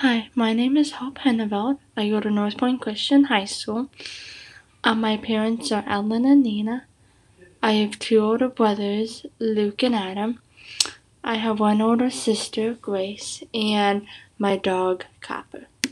Hi, my name is Hope Henneveld. I go to North Point Christian High School. Uh, my parents are Ellen and Nina. I have two older brothers, Luke and Adam. I have one older sister, Grace, and my dog, Copper.